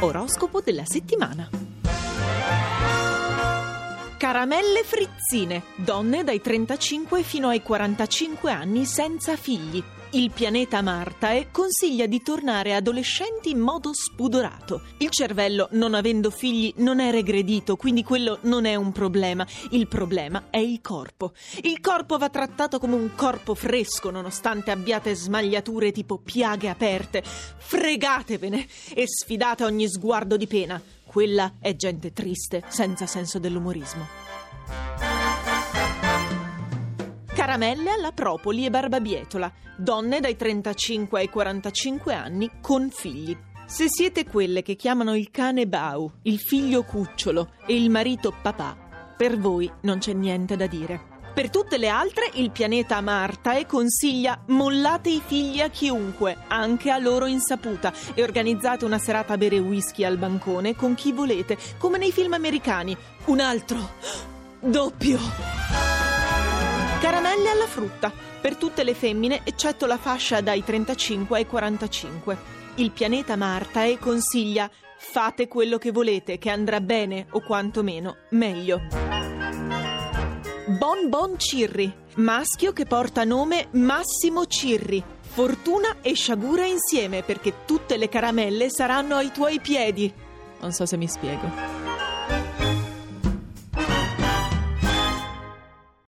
Oroscopo della settimana. Caramelle frizzine, donne dai 35 fino ai 45 anni senza figli. Il pianeta Martae consiglia di tornare adolescenti in modo spudorato. Il cervello, non avendo figli, non è regredito, quindi quello non è un problema. Il problema è il corpo. Il corpo va trattato come un corpo fresco, nonostante abbiate smagliature tipo piaghe aperte. Fregatevene e sfidate ogni sguardo di pena. Quella è gente triste, senza senso dell'umorismo. Caramelle alla propoli e barbabietola, donne dai 35 ai 45 anni con figli. Se siete quelle che chiamano il cane Bau, il figlio cucciolo e il marito papà, per voi non c'è niente da dire. Per tutte le altre, il pianeta Martae consiglia mollate i figli a chiunque, anche a loro insaputa, e organizzate una serata a bere whisky al bancone con chi volete, come nei film americani. Un altro doppio. Caramelle alla frutta, per tutte le femmine, eccetto la fascia dai 35 ai 45. Il pianeta Martae consiglia fate quello che volete, che andrà bene o quantomeno meglio. Bon Bon Cirri, maschio che porta nome Massimo Cirri. Fortuna e sciagura insieme perché tutte le caramelle saranno ai tuoi piedi. Non so se mi spiego.